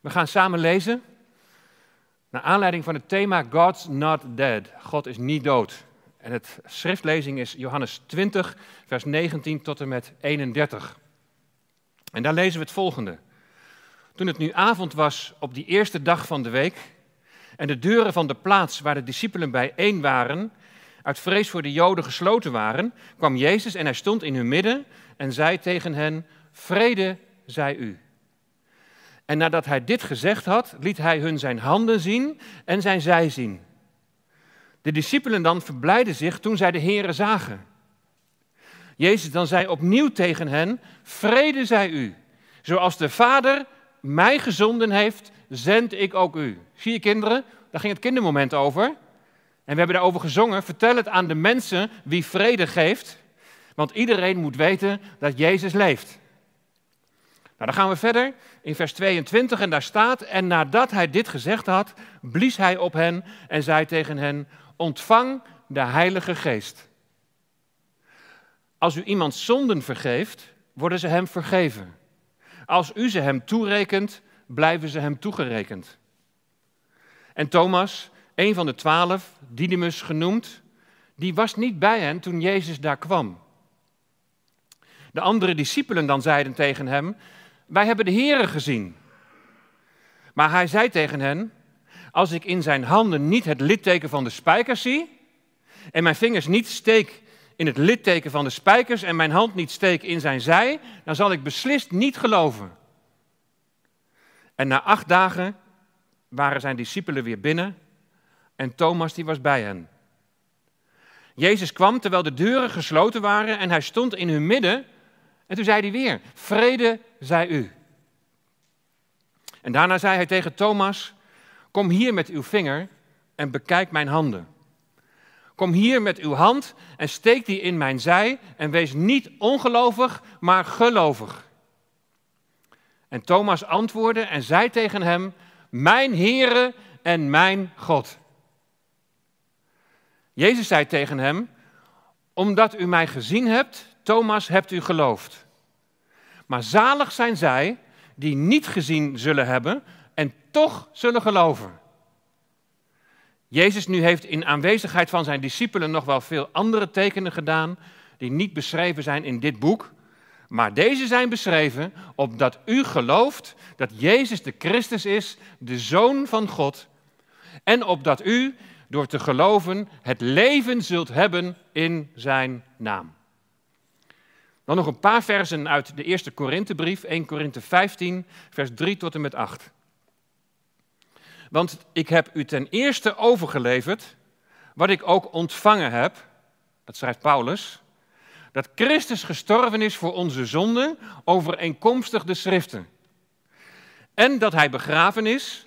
We gaan samen lezen. Naar aanleiding van het thema God's not dead. God is niet dood. En het schriftlezing is Johannes 20, vers 19 tot en met 31. En daar lezen we het volgende. Toen het nu avond was op die eerste dag van de week en de deuren van de plaats waar de discipelen bijeen waren, uit vrees voor de Joden gesloten waren, kwam Jezus en hij stond in hun midden en zei tegen hen: Vrede zij u. En nadat hij dit gezegd had, liet hij hun zijn handen zien en zijn zij zien. De discipelen dan verblijden zich toen zij de Here zagen. Jezus dan zei opnieuw tegen hen: Vrede zij u. Zoals de Vader mij gezonden heeft, zend ik ook u. Zie je kinderen? Daar ging het kindermoment over. En we hebben daarover gezongen. Vertel het aan de mensen wie vrede geeft. Want iedereen moet weten dat Jezus leeft. Nou, dan gaan we verder in vers 22 en daar staat, en nadat hij dit gezegd had, blies hij op hen en zei tegen hen, ontvang de Heilige Geest. Als u iemand zonden vergeeft, worden ze hem vergeven. Als u ze hem toerekent, blijven ze hem toegerekend. En Thomas, een van de twaalf, Didymus genoemd, die was niet bij hen toen Jezus daar kwam. De andere discipelen dan zeiden tegen hem, wij hebben de Here gezien. Maar hij zei tegen hen, als ik in zijn handen niet het litteken van de spijkers zie, en mijn vingers niet steek in het litteken van de spijkers en mijn hand niet steek in zijn zij, dan zal ik beslist niet geloven. En na acht dagen waren zijn discipelen weer binnen en Thomas die was bij hen. Jezus kwam terwijl de deuren gesloten waren en hij stond in hun midden en toen zei hij weer, vrede zij u. En daarna zei hij tegen Thomas, kom hier met uw vinger en bekijk mijn handen. Kom hier met uw hand en steek die in mijn zij en wees niet ongelovig, maar gelovig. En Thomas antwoordde en zei tegen hem, mijn Heere en mijn God. Jezus zei tegen hem, omdat u mij gezien hebt, Thomas, hebt u geloofd. Maar zalig zijn zij die niet gezien zullen hebben en toch zullen geloven. Jezus nu heeft in aanwezigheid van zijn discipelen nog wel veel andere tekenen gedaan die niet beschreven zijn in dit boek. Maar deze zijn beschreven opdat u gelooft dat Jezus de Christus is, de Zoon van God. En opdat u door te geloven het leven zult hebben in zijn naam. Dan nog een paar versen uit de eerste Korinthebrief, 1 Korinthe 15, vers 3 tot en met 8. Want ik heb u ten eerste overgeleverd wat ik ook ontvangen heb, dat schrijft Paulus, dat Christus gestorven is voor onze zonden overeenkomstig de schriften. En dat hij begraven is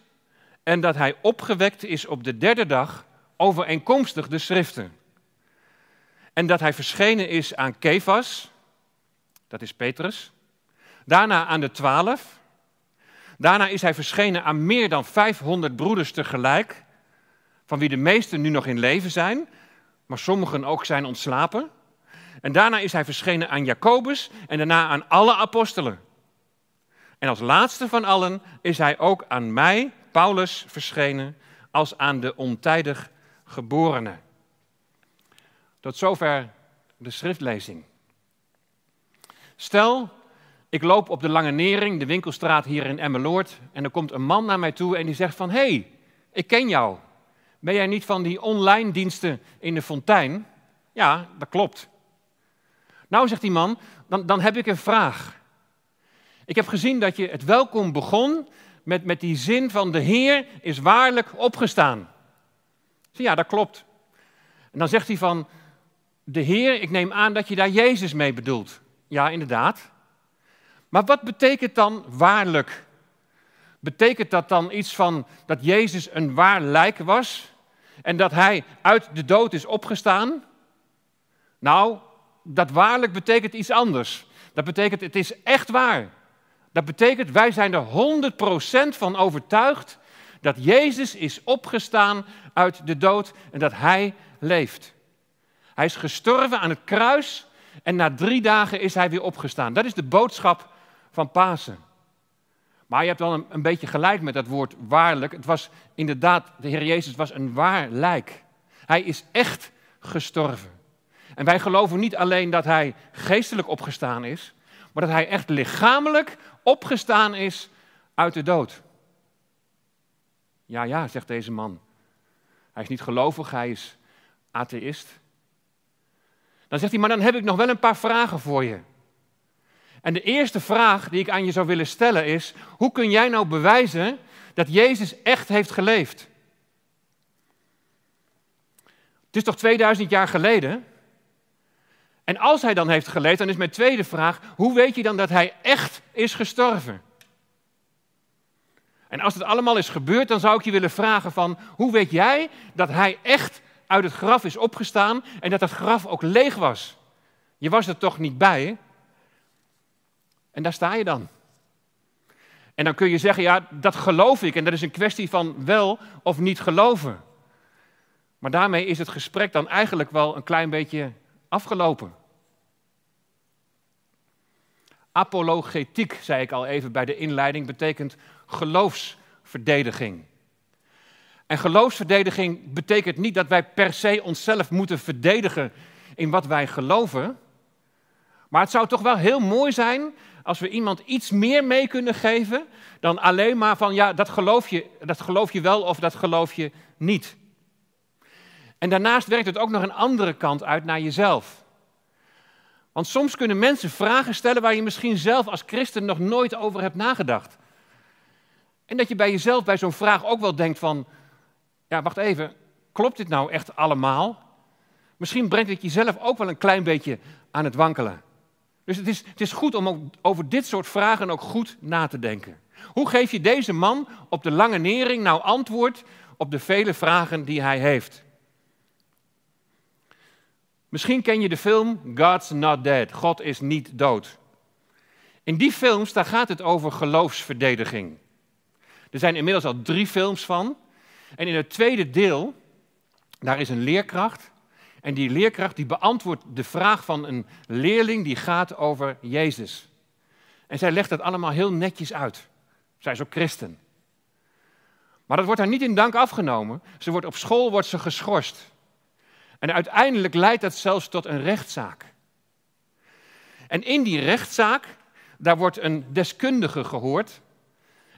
en dat hij opgewekt is op de derde dag overeenkomstig de schriften. En dat hij verschenen is aan Kefas, dat is Petrus. Daarna aan de twaalf. Daarna is hij verschenen aan meer dan 500 broeders tegelijk, van wie de meesten nu nog in leven zijn, maar sommigen ook zijn ontslapen. En daarna is hij verschenen aan Jacobus en daarna aan alle apostelen. En als laatste van allen is hij ook aan mij, Paulus, verschenen als aan de ontijdig geborene. Tot zover de schriftlezing. Stel, ik loop op de Lange Nering, de winkelstraat hier in Emmeloord, en er komt een man naar mij toe en die zegt van, hé, hey, ik ken jou. Ben jij niet van die online diensten in de fontein? Ja, dat klopt. Nou, zegt die man, dan, dan heb ik een vraag. Ik heb gezien dat je het welkom begon met, met die zin van de Heer is waarlijk opgestaan. Ja, dat klopt. En dan zegt hij van, de Heer, ik neem aan dat je daar Jezus mee bedoelt. Ja, inderdaad. Maar wat betekent dan waarlijk? Betekent dat dan iets van dat Jezus een waar lijk was en dat hij uit de dood is opgestaan? Nou, dat waarlijk betekent iets anders. Dat betekent het is echt waar. Dat betekent wij zijn er 100% van overtuigd dat Jezus is opgestaan uit de dood en dat hij leeft. Hij is gestorven aan het kruis en na drie dagen is hij weer opgestaan. Dat is de boodschap van Pasen. Maar je hebt wel een, een beetje gelijk met dat woord waarlijk. Het was inderdaad, de Heer Jezus was een waar lijk. Hij is echt gestorven. En wij geloven niet alleen dat hij geestelijk opgestaan is, maar dat hij echt lichamelijk opgestaan is uit de dood. Ja, ja, zegt deze man. Hij is niet gelovig, hij is atheïst. Dan zegt hij, maar dan heb ik nog wel een paar vragen voor je. En de eerste vraag die ik aan je zou willen stellen is: hoe kun jij nou bewijzen dat Jezus echt heeft geleefd? Het is toch 2000 jaar geleden? En als hij dan heeft geleefd, dan is mijn tweede vraag: hoe weet je dan dat hij echt is gestorven? En als het allemaal is gebeurd, dan zou ik je willen vragen van, hoe weet jij dat hij echt uit het graf is opgestaan en dat het graf ook leeg was? Je was er toch niet bij? En daar sta je dan. En dan kun je zeggen, ja, dat geloof ik en dat is een kwestie van wel of niet geloven. Maar daarmee is het gesprek dan eigenlijk wel een klein beetje afgelopen. Apologetiek, zei ik al even bij de inleiding, betekent geloofsverdediging. En geloofsverdediging betekent niet dat wij per se onszelf moeten verdedigen in wat wij geloven. Maar het zou toch wel heel mooi zijn als we iemand iets meer mee kunnen geven dan alleen maar van ja, dat geloof je, dat geloof je wel of dat geloof je niet. En daarnaast werkt het ook nog een andere kant uit naar jezelf. Want soms kunnen mensen vragen stellen waar je misschien zelf als christen nog nooit over hebt nagedacht. En dat je bij jezelf bij zo'n vraag ook wel denkt van, ja wacht even, klopt dit nou echt allemaal? Misschien brengt het jezelf ook wel een klein beetje aan het wankelen. Dus het is, het is goed om over dit soort vragen ook goed na te denken. Hoe geef je deze man op de lange nering nou antwoord op de vele vragen die hij heeft? Misschien ken je de film God's Not Dead. God is niet dood. In die films daar gaat het over geloofsverdediging. Er zijn inmiddels al drie films van. En in het tweede deel, daar is een leerkracht. En die leerkracht die beantwoordt de vraag van een leerling die gaat over Jezus. En zij legt dat allemaal heel netjes uit. Zij is ook christen. Maar dat wordt haar niet in dank afgenomen. Ze wordt op school wordt ze geschorst. En uiteindelijk leidt dat zelfs tot een rechtszaak. En in die rechtszaak, daar wordt een deskundige gehoord.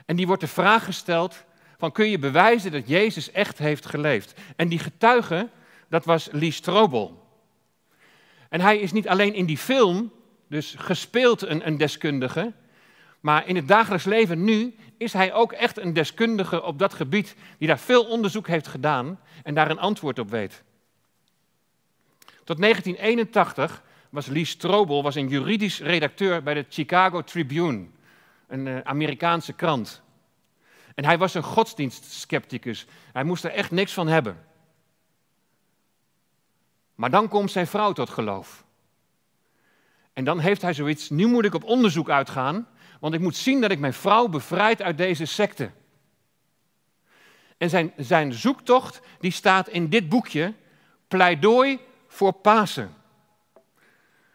En die wordt de vraag gesteld van kun je bewijzen dat Jezus echt heeft geleefd? En die getuige, dat was Lee Strobel. En hij is niet alleen in die film, dus gespeeld een, een deskundige, maar in het dagelijks leven nu is hij ook echt een deskundige op dat gebied, die daar veel onderzoek heeft gedaan en daar een antwoord op weet. Tot 1981 was Lee Strobel was een juridisch redacteur bij de Chicago Tribune, een eh, Amerikaanse krant. En hij was een godsdienstskepticus. Hij moest er echt niks van hebben. Maar dan komt zijn vrouw tot geloof. En dan heeft hij zoiets, nu moet ik op onderzoek uitgaan, want ik moet zien dat ik mijn vrouw bevrijd uit deze secte. En zijn, zijn zoektocht, die staat in dit boekje, Pleidooi voor Pasen.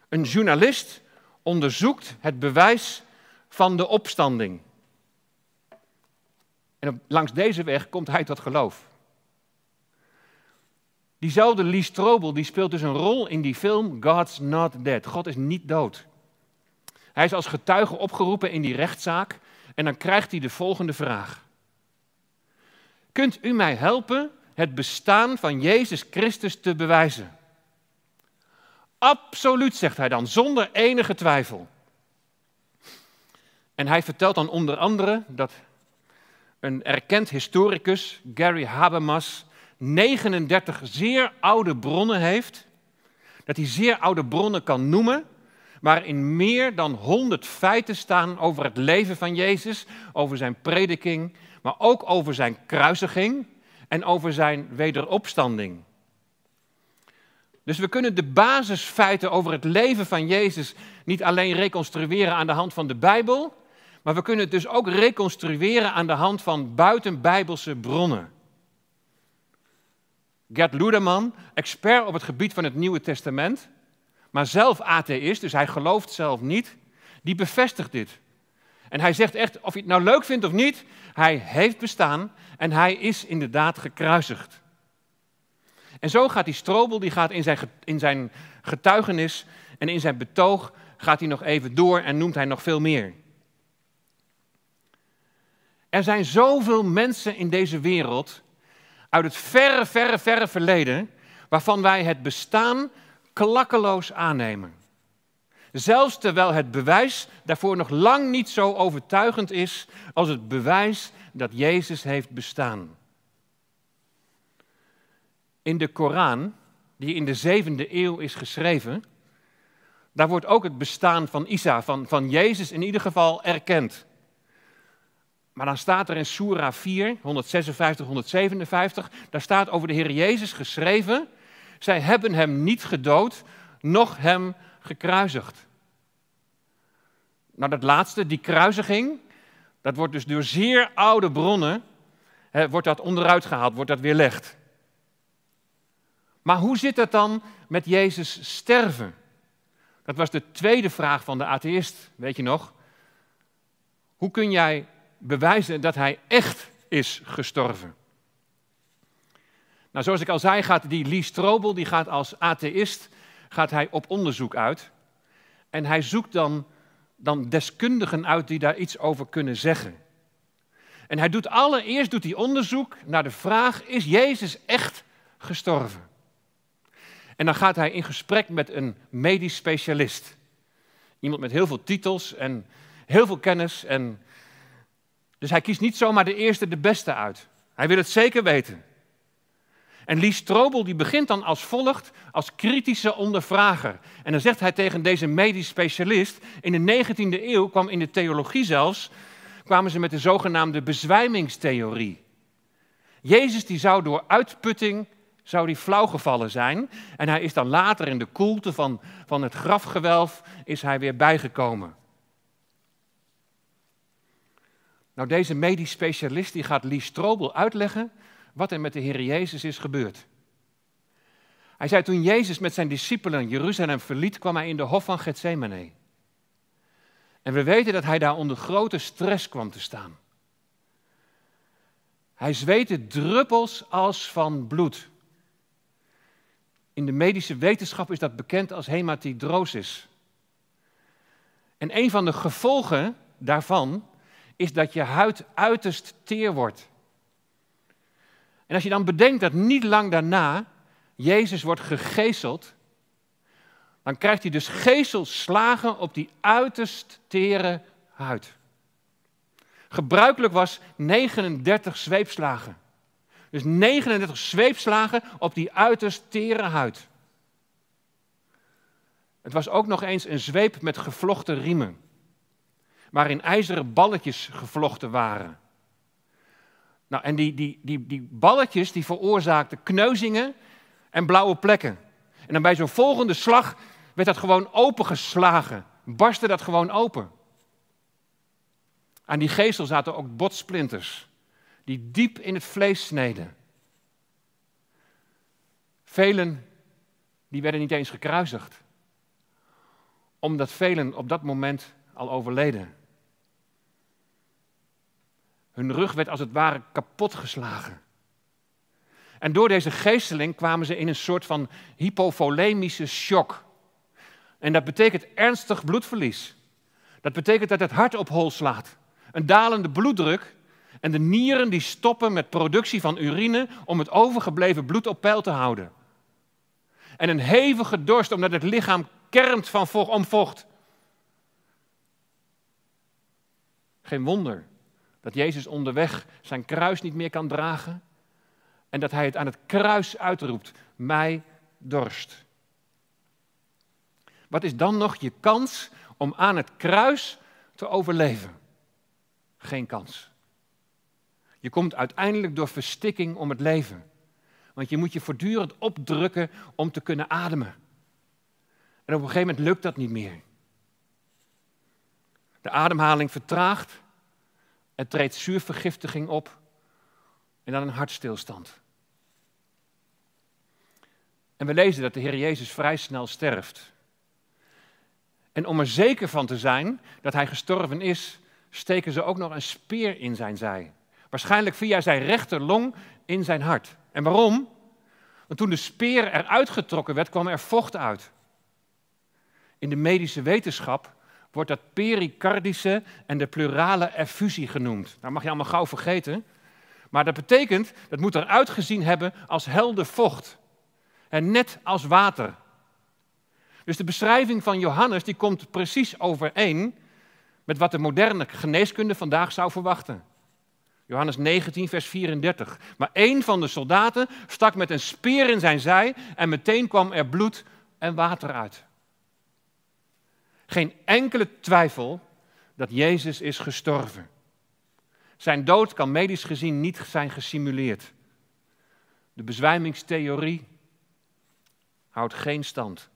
Een journalist onderzoekt het bewijs van de opstanding. En langs deze weg komt hij tot geloof. Diezelfde Lee Strobel die speelt dus een rol in die film God's Not Dead. God is niet dood. Hij is als getuige opgeroepen in die rechtszaak en dan krijgt hij de volgende vraag. Kunt u mij helpen het bestaan van Jezus Christus te bewijzen? Absoluut, zegt hij dan, zonder enige twijfel. En hij vertelt dan onder andere dat een erkend historicus, Gary Habermas, 39 zeer oude bronnen heeft. Dat hij zeer oude bronnen kan noemen, waarin meer dan 100 feiten staan over het leven van Jezus, over zijn prediking, maar ook over zijn kruisiging en over zijn wederopstanding. Dus we kunnen de basisfeiten over het leven van Jezus niet alleen reconstrueren aan de hand van de Bijbel, maar we kunnen het dus ook reconstrueren aan de hand van buitenbijbelse bronnen. Gert Luderman, expert op het gebied van het Nieuwe Testament, maar zelf atheïst, dus hij gelooft zelf niet, die bevestigt dit. En hij zegt echt, of je het nou leuk vindt of niet, hij heeft bestaan en hij is inderdaad gekruisigd. En zo gaat die Strobel, die gaat in zijn, in zijn getuigenis en in zijn betoog, gaat hij nog even door en noemt hij nog veel meer. Er zijn zoveel mensen in deze wereld uit het verre, verre, verre verleden, waarvan wij het bestaan klakkeloos aannemen. Zelfs terwijl het bewijs daarvoor nog lang niet zo overtuigend is als het bewijs dat Jezus heeft bestaan. In de Koran, die in de zevende eeuw is geschreven, daar wordt ook het bestaan van Isa, van, van Jezus in ieder geval, erkend. Maar dan staat er in Surah 4, 156, 157, daar staat over de Heer Jezus geschreven, zij hebben hem niet gedood, noch hem gekruisigd. Nou, dat laatste, die kruisiging, dat wordt dus door zeer oude bronnen, hè, wordt dat onderuit gehaald, wordt dat weerlegd. Maar hoe zit het dan met Jezus sterven? Dat was de tweede vraag van de atheïst, weet je nog? Hoe kun jij bewijzen dat hij echt is gestorven? Nou, zoals ik al zei, gaat die Lee Strobel, die gaat als atheïst, gaat hij op onderzoek uit. En hij zoekt dan, dan deskundigen uit die daar iets over kunnen zeggen. En hij doet allereerst doet hij onderzoek naar de vraag, is Jezus echt gestorven? En dan gaat hij in gesprek met een medisch specialist. Iemand met heel veel titels en heel veel kennis. En... Dus hij kiest niet zomaar de eerste, de beste uit. Hij wil het zeker weten. En Lee Strobel die begint dan als volgt, als kritische ondervrager. En dan zegt hij tegen deze medisch specialist, in de 19e eeuw kwam in de theologie zelfs, kwamen ze met de zogenaamde bezwijmingstheorie. Jezus die zou door uitputting zou die flauw gevallen zijn. En hij is dan later in de koelte van, van het grafgewelf is hij weer bijgekomen. Nou, deze medisch specialist die gaat Lee Strobel uitleggen wat er met de Heer Jezus is gebeurd. Hij zei toen Jezus met zijn discipelen Jeruzalem verliet, kwam hij in de hof van Gethsemane. En we weten dat hij daar onder grote stress kwam te staan. Hij zweette druppels als van bloed. In de medische wetenschap is dat bekend als hematidrosis. En een van de gevolgen daarvan is dat je huid uiterst teer wordt. En als je dan bedenkt dat niet lang daarna Jezus wordt gegezeld, dan krijgt hij dus gezelslagen op die uiterst tere huid. Gebruikelijk was 39 zweepslagen. Dus 39 zweepslagen op die uiterst tere huid. Het was ook nog eens een zweep met gevlochten riemen, waarin ijzeren balletjes gevlochten waren. Nou, en die, die, die, die balletjes die veroorzaakten kneuzingen en blauwe plekken. En dan bij zo'n volgende slag werd dat gewoon opengeslagen, barstte dat gewoon open. Aan die geestel zaten ook botsplinters die diep in het vlees sneden. Velen die werden niet eens gekruisigd, omdat velen op dat moment al overleden. Hun rug werd als het ware kapotgeslagen. En door deze geesteling kwamen ze in een soort van hypovolemische shock. En dat betekent ernstig bloedverlies. Dat betekent dat het hart op hol slaat. Een dalende bloeddruk en de nieren die stoppen met productie van urine om het overgebleven bloed op peil te houden. En een hevige dorst omdat het lichaam kermt van vocht, om vocht. Geen wonder dat Jezus onderweg zijn kruis niet meer kan dragen en dat hij het aan het kruis uitroept, mij dorst. Wat is dan nog je kans om aan het kruis te overleven? Geen kans. Je komt uiteindelijk door verstikking om het leven. Want je moet je voortdurend opdrukken om te kunnen ademen. En op een gegeven moment lukt dat niet meer. De ademhaling vertraagt. Er treedt zuurvergiftiging op. En dan een hartstilstand. En we lezen dat de Heer Jezus vrij snel sterft. En om er zeker van te zijn dat hij gestorven is, steken ze ook nog een speer in zijn zij. Waarschijnlijk via zijn rechterlong in zijn hart. En waarom? Want toen de speer eruit getrokken werd, kwam er vocht uit. In de medische wetenschap wordt dat pericardische en de pleurale effusie genoemd. Dat mag je allemaal gauw vergeten. Maar dat betekent, dat moet eruit gezien hebben als helder vocht. En net als water. Dus de beschrijving van Johannes die komt precies overeen met wat de moderne geneeskunde vandaag zou verwachten. Johannes 19, vers 34. Maar een van de soldaten stak met een speer in zijn zij en meteen kwam er bloed en water uit. Geen enkele twijfel dat Jezus is gestorven. Zijn dood kan medisch gezien niet zijn gesimuleerd. De bezwijmingstheorie houdt geen stand.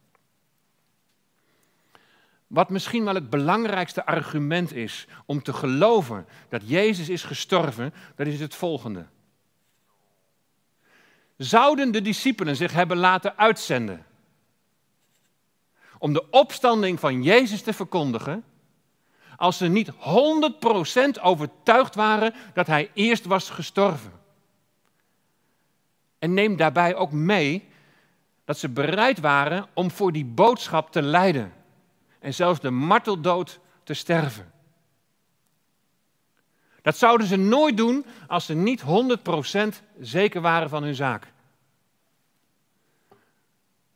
Wat misschien wel het belangrijkste argument is om te geloven dat Jezus is gestorven, dat is het volgende. Zouden de discipelen zich hebben laten uitzenden om de opstanding van Jezus te verkondigen, als ze niet 100% overtuigd waren dat hij eerst was gestorven? En neem daarbij ook mee dat ze bereid waren om voor die boodschap te lijden en zelfs de marteldood te sterven. Dat zouden ze nooit doen als ze niet 100% zeker waren van hun zaak.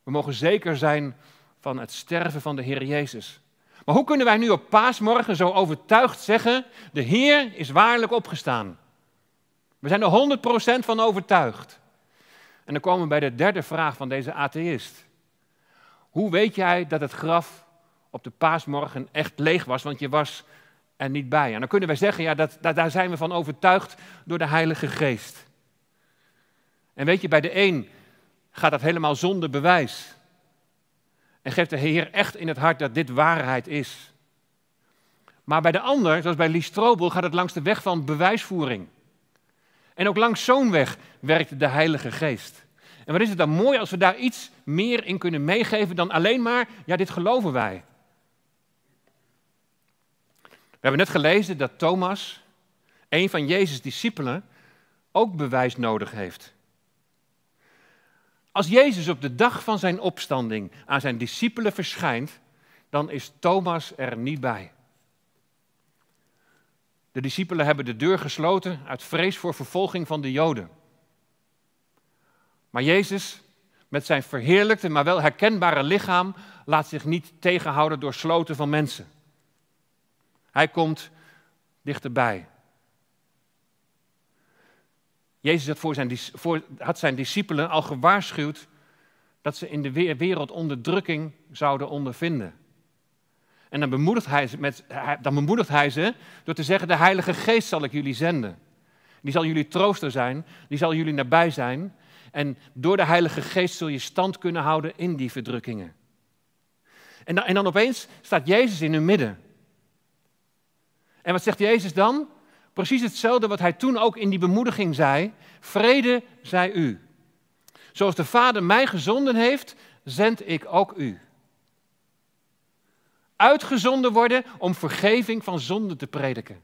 We mogen zeker zijn van het sterven van de Heer Jezus. Maar hoe kunnen wij nu op paasmorgen zo overtuigd zeggen, de Heer is waarlijk opgestaan? We zijn er 100% van overtuigd. En dan komen we bij de derde vraag van deze atheïst. Hoe weet jij dat het graf op de paasmorgen echt leeg was, want je was er niet bij. En dan kunnen wij zeggen, ja, dat, daar zijn we van overtuigd door de Heilige Geest. En weet je, bij de een gaat dat helemaal zonder bewijs. En geeft de Heer echt in het hart dat dit waarheid is. Maar bij de ander, zoals bij Lee Strobel, gaat het langs de weg van bewijsvoering. En ook langs zo'n weg werkt de Heilige Geest. En wat is het dan mooi als we daar iets meer in kunnen meegeven dan alleen maar, ja, dit geloven wij. We hebben net gelezen dat Thomas, een van Jezus' discipelen, ook bewijs nodig heeft. Als Jezus op de dag van zijn opstanding aan zijn discipelen verschijnt, dan is Thomas er niet bij. De discipelen hebben de deur gesloten uit vrees voor vervolging van de Joden. Maar Jezus, met zijn verheerlijkte, maar wel herkenbare lichaam, laat zich niet tegenhouden door sloten van mensen. Hij komt dichterbij. Jezus had, voor zijn, voor, had zijn discipelen al gewaarschuwd dat ze in de wereld onderdrukking zouden ondervinden. En dan bemoedigt, hij ze dan bemoedigt hij ze door te zeggen, de Heilige Geest zal ik jullie zenden. Die zal jullie trooster zijn, die zal jullie nabij zijn. En door de Heilige Geest zul je stand kunnen houden in die verdrukkingen. En en dan opeens staat Jezus in hun midden. En wat zegt Jezus dan? Precies hetzelfde wat hij toen ook in die bemoediging zei. Vrede zij u. Zoals de Vader mij gezonden heeft, zend ik ook u. Uitgezonden worden om vergeving van zonde te prediken.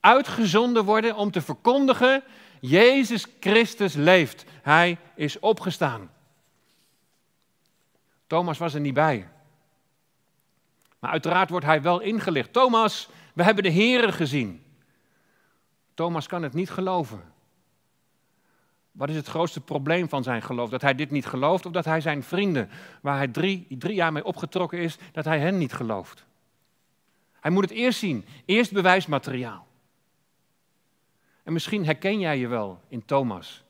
Uitgezonden worden om te verkondigen, Jezus Christus leeft. Hij is opgestaan. Thomas was er niet bij. Maar uiteraard wordt hij wel ingelicht. Thomas, we hebben de Here gezien. Thomas kan het niet geloven. Wat is het grootste probleem van zijn geloof? Dat hij dit niet gelooft of dat hij zijn vrienden, waar hij drie, drie jaar mee opgetrokken is, dat hij hen niet gelooft? Hij moet het eerst zien, eerst bewijsmateriaal. En misschien herken jij je wel in Thomas.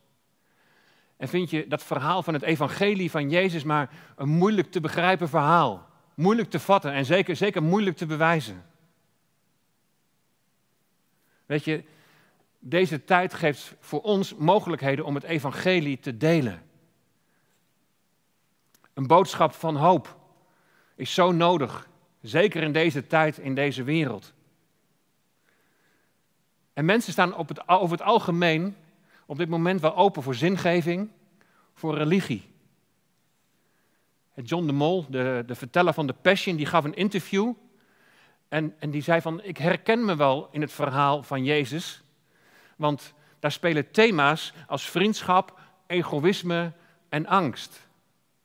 En vind je dat verhaal van het evangelie van Jezus maar een moeilijk te begrijpen verhaal. Moeilijk te vatten en zeker, zeker moeilijk te bewijzen. Weet je, deze tijd geeft voor ons mogelijkheden om het evangelie te delen. Een boodschap van hoop is zo nodig, zeker in deze tijd, in deze wereld. En mensen staan op het, over het algemeen op dit moment wel open voor zingeving, voor religie. John de Mol, de, de verteller van The Passion, die gaf een interview En, en die zei van, ik herken me wel in het verhaal van Jezus. Want daar spelen thema's als vriendschap, egoïsme en angst.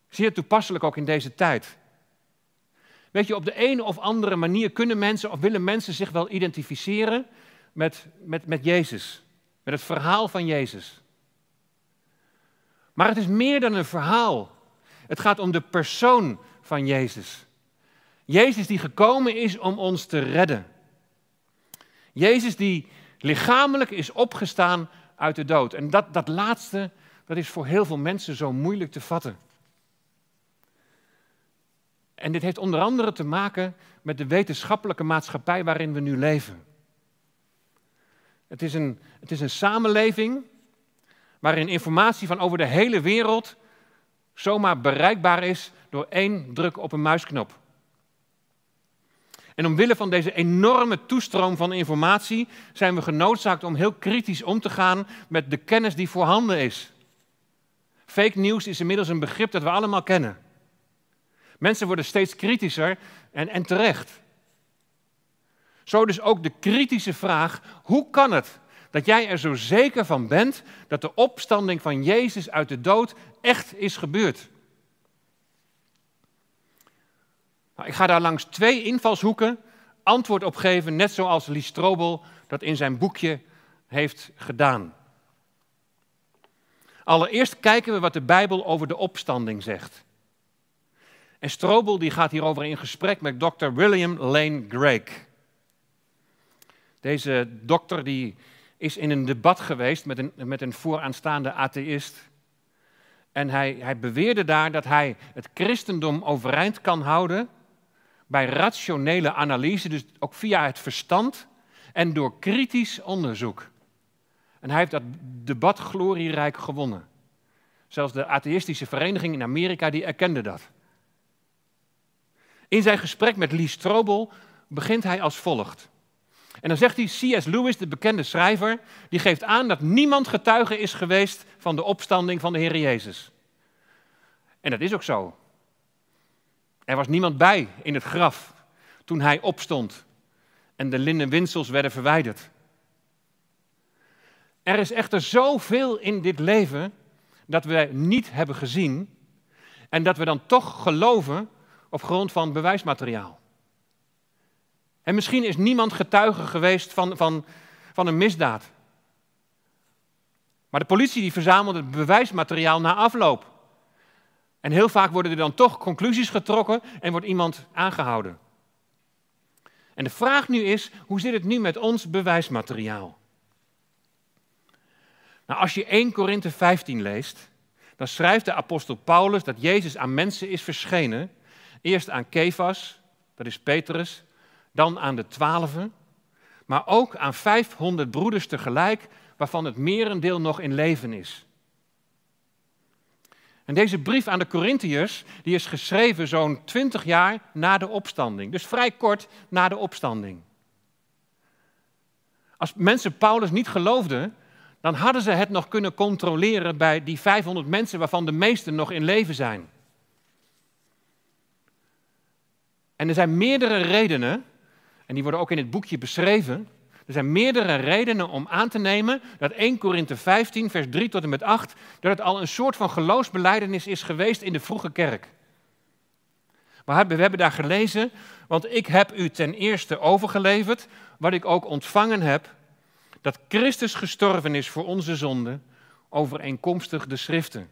Zeer toepasselijk ook in deze tijd. Weet je, op de een of andere manier kunnen mensen of willen mensen zich wel identificeren met, met, met Jezus. Met het verhaal van Jezus. Maar het is meer dan een verhaal. Het gaat om de persoon van Jezus. Jezus die gekomen is om ons te redden. Jezus die lichamelijk is opgestaan uit de dood. En dat, dat laatste, dat is voor heel veel mensen zo moeilijk te vatten. En dit heeft onder andere te maken met de wetenschappelijke maatschappij waarin we nu leven. Het is een, het is een samenleving waarin informatie van over de hele wereld zomaar bereikbaar is door één druk op een muisknop. En omwille van deze enorme toestroom van informatie zijn we genoodzaakt om heel kritisch om te gaan met de kennis die voorhanden is. Fake news is inmiddels een begrip dat we allemaal kennen. Mensen worden steeds kritischer en, en terecht. Zo dus ook de kritische vraag: hoe kan het dat jij er zo zeker van bent dat de opstanding van Jezus uit de dood echt is gebeurd? Nou, ik ga daar langs twee invalshoeken antwoord op geven, net zoals Lee Strobel dat in zijn boekje heeft gedaan. Allereerst kijken we wat de Bijbel over de opstanding zegt. En Strobel die gaat hierover in gesprek met dokter William Lane Craig. Deze dokter die is in een debat geweest met een, met een vooraanstaande atheïst. En hij, hij beweerde daar dat hij het christendom overeind kan houden bij rationele analyse, dus ook via het verstand en door kritisch onderzoek. En hij heeft dat debat glorierijk gewonnen. Zelfs de atheïstische vereniging in Amerika die erkende dat. In zijn gesprek met Lee Strobel begint hij als volgt. En dan zegt hij, C.S. Lewis, de bekende schrijver, die geeft aan dat niemand getuige is geweest van de opstanding van de Heer Jezus. En dat is ook zo. Er was niemand bij in het graf toen hij opstond en de linnen winsels werden verwijderd. Er is echter zoveel in dit leven dat we niet hebben gezien en dat we dan toch geloven op grond van bewijsmateriaal. En misschien is niemand getuige geweest van, van, van een misdaad. Maar de politie die verzamelt het bewijsmateriaal na afloop. En heel vaak worden er dan toch conclusies getrokken en wordt iemand aangehouden. En de vraag nu is, hoe zit het nu met ons bewijsmateriaal? Nou, als je 1 Korinthe 15 leest, dan schrijft de apostel Paulus dat Jezus aan mensen is verschenen. Eerst aan Kefas, dat is Petrus, dan aan de twaalfen, maar ook aan 500 broeders tegelijk, waarvan het merendeel nog in leven is. En deze brief aan de Corinthiërs, die is geschreven zo'n 20 jaar na de opstanding. Dus vrij kort na de opstanding. Als mensen Paulus niet geloofden, dan hadden ze het nog kunnen controleren bij die 500 mensen waarvan de meesten nog in leven zijn. En er zijn meerdere redenen, en die worden ook in het boekje beschreven, er zijn meerdere redenen om aan te nemen dat 1 Korinthe 15, vers 3 tot en met 8, dat het al een soort van geloofsbeleidenis is geweest in de vroege kerk. We hebben daar gelezen, want ik heb u ten eerste overgeleverd wat ik ook ontvangen heb, dat Christus gestorven is voor onze zonden, overeenkomstig de schriften.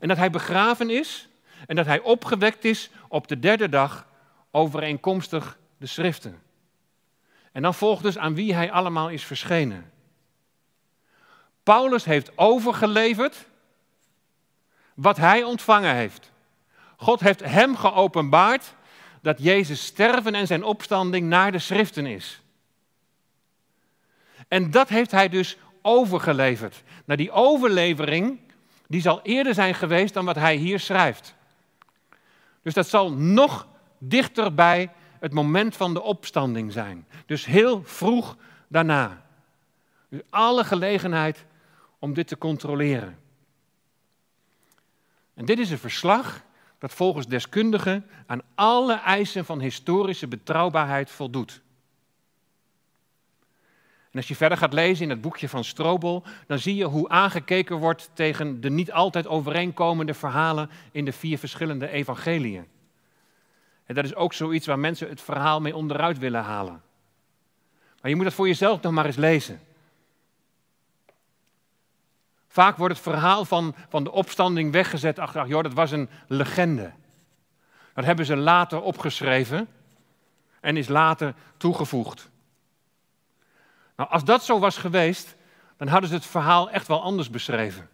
En dat hij begraven is en dat hij opgewekt is op de derde dag, overeenkomstig de schriften. En dan volgt dus aan wie hij allemaal is verschenen. Paulus heeft overgeleverd wat hij ontvangen heeft. God heeft hem geopenbaard dat Jezus sterven en zijn opstanding naar de schriften is. En dat heeft hij dus overgeleverd. Nou, die overlevering die zal eerder zijn geweest dan wat hij hier schrijft. Dus dat zal nog dichter bij het moment van de opstanding zijn. Dus heel vroeg daarna. Dus alle gelegenheid om dit te controleren. En dit is een verslag dat volgens deskundigen aan alle eisen van historische betrouwbaarheid voldoet. En als je verder gaat lezen in het boekje van Strobel, dan zie je hoe aangekeken wordt tegen de niet altijd overeenkomende verhalen in de vier verschillende evangeliën. En dat is ook zoiets waar mensen het verhaal mee onderuit willen halen. Maar je moet dat voor jezelf nog maar eens lezen. Vaak wordt het verhaal van, van de opstanding weggezet. Ach, ach joh, dat was een legende. Dat hebben ze later opgeschreven en is later toegevoegd. Nou, als dat zo was geweest, dan hadden ze het verhaal echt wel anders beschreven.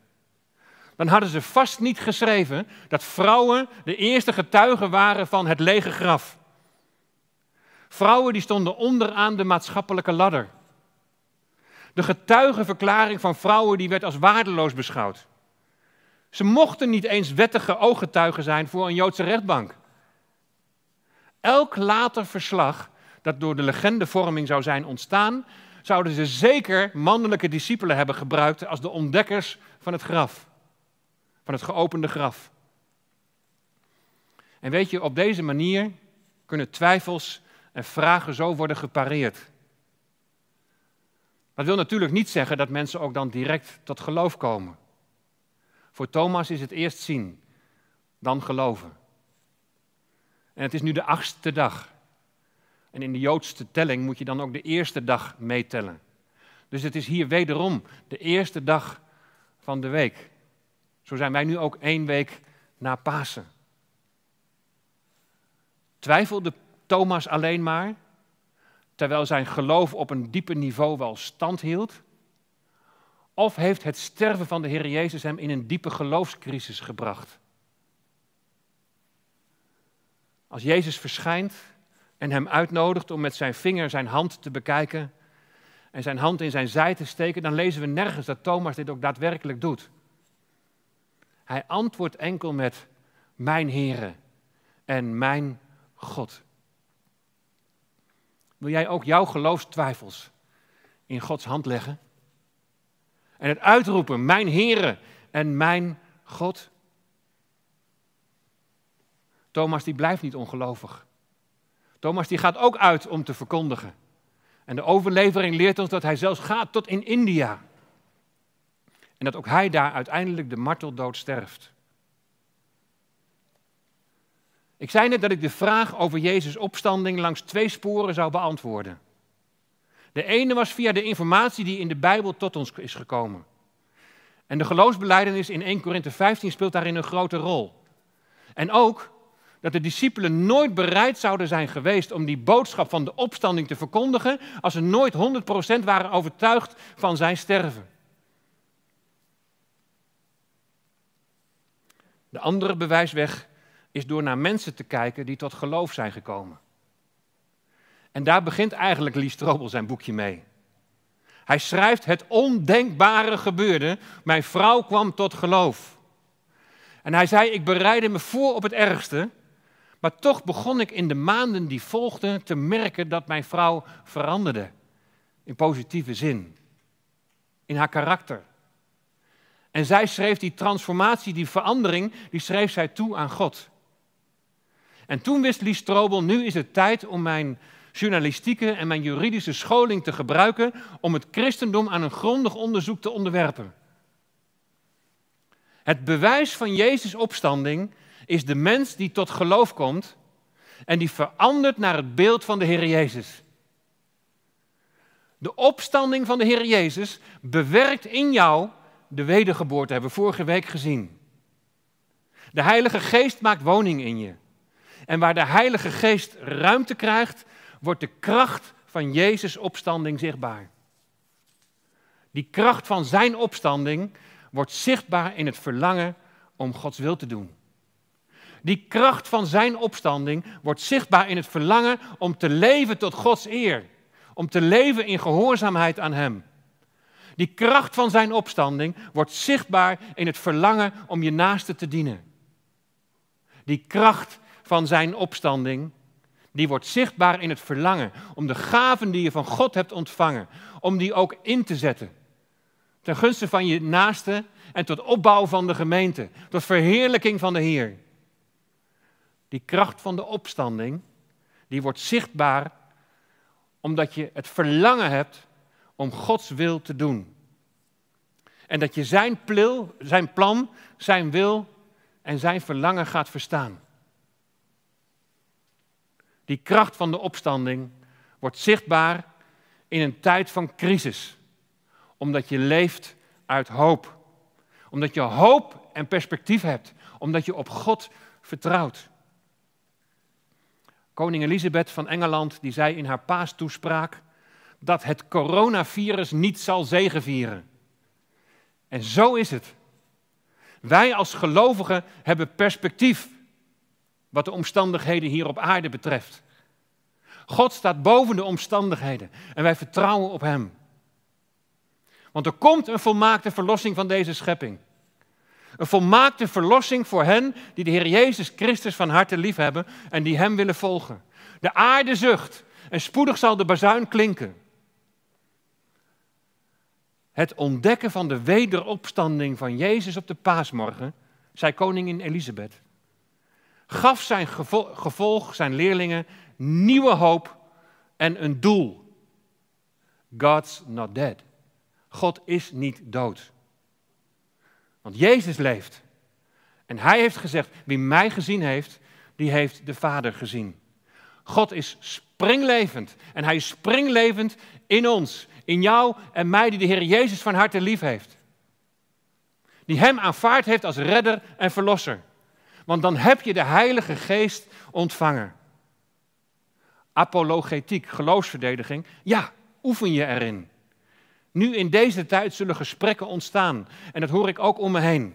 Dan hadden ze vast niet geschreven dat vrouwen de eerste getuigen waren van het lege graf. Vrouwen die stonden onderaan de maatschappelijke ladder. De getuigenverklaring van vrouwen die werd als waardeloos beschouwd. Ze mochten niet eens wettige ooggetuigen zijn voor een Joodse rechtbank. Elk later verslag dat door de legendevorming zou zijn ontstaan, zouden ze zeker mannelijke discipelen hebben gebruikt als de ontdekkers van het graf, van het geopende graf. En weet je, op deze manier kunnen twijfels en vragen zo worden gepareerd. Dat wil natuurlijk niet zeggen dat mensen ook dan direct tot geloof komen. Voor Thomas is het eerst zien, dan geloven. En het is nu de achtste dag. En in de Joodse telling moet je dan ook de eerste dag meetellen. Dus het is hier wederom de eerste dag van de week. Zo zijn wij nu ook één week na Pasen. Twijfelde Thomas alleen maar, terwijl zijn geloof op een dieper niveau wel stand hield? Of heeft het sterven van de Heer Jezus hem in een diepe geloofscrisis gebracht? Als Jezus verschijnt en hem uitnodigt om met zijn vinger zijn hand te bekijken en zijn hand in zijn zij te steken, dan lezen we nergens dat Thomas dit ook daadwerkelijk doet. Hij antwoordt enkel met mijn Heere en mijn God. Wil jij ook jouw geloofstwijfels in Gods hand leggen? En het uitroepen, mijn Heere en mijn God? Thomas die blijft niet ongelovig. Thomas die gaat ook uit om te verkondigen. En de overlevering leert ons dat hij zelfs gaat tot in India. En dat ook hij daar uiteindelijk de marteldood sterft. Ik zei net dat ik de vraag over Jezus' opstanding langs twee sporen zou beantwoorden. De ene was via de informatie die in de Bijbel tot ons is gekomen. En de geloofsbeleidenis in 1 Korinthe 15 speelt daarin een grote rol. En ook dat de discipelen nooit bereid zouden zijn geweest om die boodschap van de opstanding te verkondigen als ze nooit 100% waren overtuigd van zijn sterven. De andere bewijsweg is door naar mensen te kijken die tot geloof zijn gekomen. En daar begint eigenlijk Lee Strobel zijn boekje mee. Hij schrijft het ondenkbare gebeurde. Mijn vrouw kwam tot geloof. En hij zei, ik bereidde me voor op het ergste, maar toch begon ik in de maanden die volgden te merken dat mijn vrouw veranderde. In positieve zin. In haar karakter. En zij schreef die transformatie, die verandering, die schreef zij toe aan God. En toen wist Lies Strobel, nu is het tijd om mijn journalistieke en mijn juridische scholing te gebruiken om het christendom aan een grondig onderzoek te onderwerpen. Het bewijs van Jezus' opstanding is de mens die tot geloof komt en die verandert naar het beeld van de Heer Jezus. De opstanding van de Heer Jezus bewerkt in jou de wedergeboorte, hebben we vorige week gezien. De Heilige Geest maakt woning in je. En waar de Heilige Geest ruimte krijgt, wordt de kracht van Jezus' opstanding zichtbaar. Die kracht van zijn opstanding wordt zichtbaar in het verlangen om Gods wil te doen. Die kracht van zijn opstanding wordt zichtbaar in het verlangen om te leven tot Gods eer. Om te leven in gehoorzaamheid aan Hem. Die kracht van zijn opstanding wordt zichtbaar in het verlangen om je naaste te dienen. Die kracht van zijn opstanding, die wordt zichtbaar in het verlangen om de gaven die je van God hebt ontvangen, om die ook in te zetten. Ten gunste van je naaste en tot opbouw van de gemeente, tot verheerlijking van de Heer. Die kracht van de opstanding, die wordt zichtbaar omdat je het verlangen hebt om Gods wil te doen. En dat je zijn, plil, zijn plan, zijn wil en zijn verlangen gaat verstaan. Die kracht van de opstanding wordt zichtbaar in een tijd van crisis. Omdat je leeft uit hoop. Omdat je hoop en perspectief hebt. Omdat je op God vertrouwt. Koning Elisabeth van Engeland die zei in haar paastoespraak dat het coronavirus niet zal zegevieren. En zo is het. Wij als gelovigen hebben perspectief wat de omstandigheden hier op aarde betreft. God staat boven de omstandigheden en wij vertrouwen op Hem. Want er komt een volmaakte verlossing van deze schepping. Een volmaakte verlossing voor hen die de Heer Jezus Christus van harte lief hebben en die Hem willen volgen. De aarde zucht en spoedig zal de bazuin klinken. Het ontdekken van de wederopstanding van Jezus op de paasmorgen, zei koningin Elisabeth, gaf zijn gevolg, zijn leerlingen, nieuwe hoop en een doel. God's not dead. God is niet dood. Want Jezus leeft. En hij heeft gezegd, wie mij gezien heeft, die heeft de Vader gezien. God is springlevend. En hij is springlevend in ons, in jou en mij, die de Heer Jezus van harte lief heeft. Die hem aanvaard heeft als redder en verlosser. Want dan heb je de Heilige Geest ontvangen. Apologetiek, geloofsverdediging, ja, oefen je erin. Nu in deze tijd zullen gesprekken ontstaan. En dat hoor ik ook om me heen.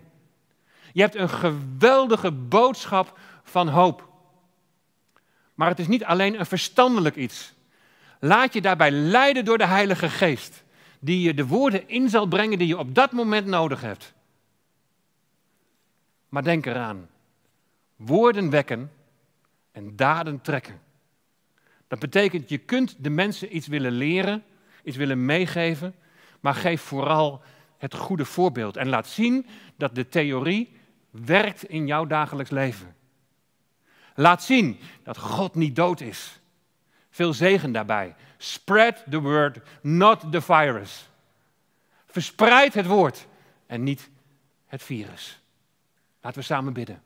Je hebt een geweldige boodschap van hoop. Maar het is niet alleen een verstandelijk iets. Laat je daarbij leiden door de Heilige Geest, die je de woorden in zal brengen die je op dat moment nodig hebt. Maar denk eraan: woorden wekken en daden trekken. Dat betekent, je kunt de mensen iets willen leren, iets willen meegeven, maar geef vooral het goede voorbeeld en laat zien dat de theorie werkt in jouw dagelijks leven. Laat zien dat God niet dood is. Veel zegen daarbij. Spread the word, not the virus. Verspreid het woord en niet het virus. Laten we samen bidden.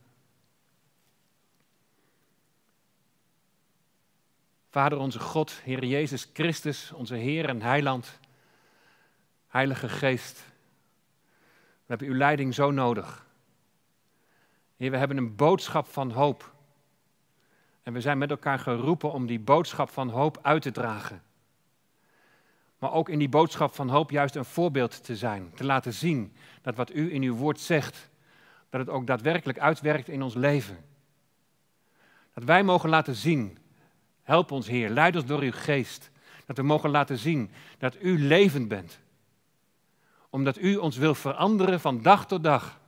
Vader onze God, Heer Jezus Christus, onze Heer en Heiland, Heilige Geest, we hebben uw leiding zo nodig. Heer, we hebben een boodschap van hoop. En we zijn met elkaar geroepen om die boodschap van hoop uit te dragen. Maar ook in die boodschap van hoop juist een voorbeeld te zijn. Te laten zien dat wat u in uw woord zegt, dat het ook daadwerkelijk uitwerkt in ons leven. Dat wij mogen laten zien, help ons Heer, leid ons door uw geest. Dat we mogen laten zien dat u levend bent. Omdat u ons wil veranderen van dag tot dag.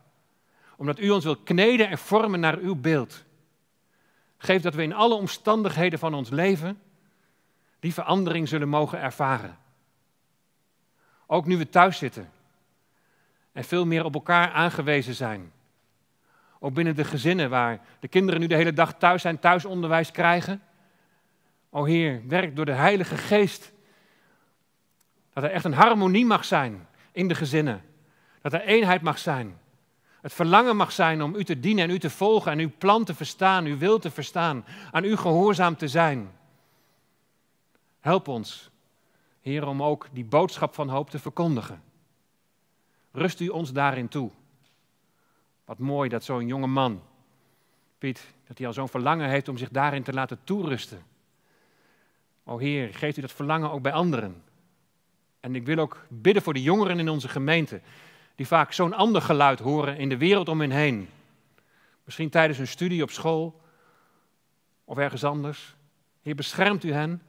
Omdat u ons wil kneden en vormen naar uw beeld. Geef dat we in alle omstandigheden van ons leven die verandering zullen mogen ervaren. Ook nu we thuis zitten en veel meer op elkaar aangewezen zijn. Ook binnen de gezinnen waar de kinderen nu de hele dag thuis zijn, thuisonderwijs krijgen. O Heer, werk door de Heilige Geest. Dat er echt een harmonie mag zijn in de gezinnen. Dat er eenheid mag zijn. Het verlangen mag zijn om u te dienen en u te volgen en uw plan te verstaan, uw wil te verstaan, aan u gehoorzaam te zijn. Help ons, Heer, om ook die boodschap van hoop te verkondigen. Rust u ons daarin toe. Wat mooi dat zo'n jonge man, Piet, dat hij al zo'n verlangen heeft om zich daarin te laten toerusten. O Heer, geeft u dat verlangen ook bij anderen. En ik wil ook bidden voor de jongeren in onze gemeente die vaak zo'n ander geluid horen in de wereld om hen heen. Misschien tijdens hun studie op school of ergens anders. Heer, beschermt u hen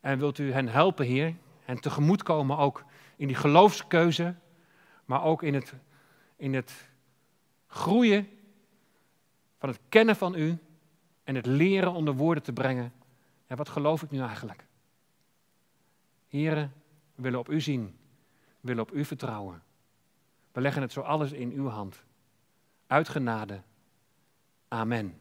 en wilt u hen helpen, Heer, en tegemoetkomen ook in die geloofskeuze, maar ook in het, in het groeien van het kennen van u en het leren onder woorden te brengen. Ja, wat geloof ik nu eigenlijk? Heren, we willen op u zien, we willen op u vertrouwen. We leggen het zo alles in uw hand. Uit genade. Amen.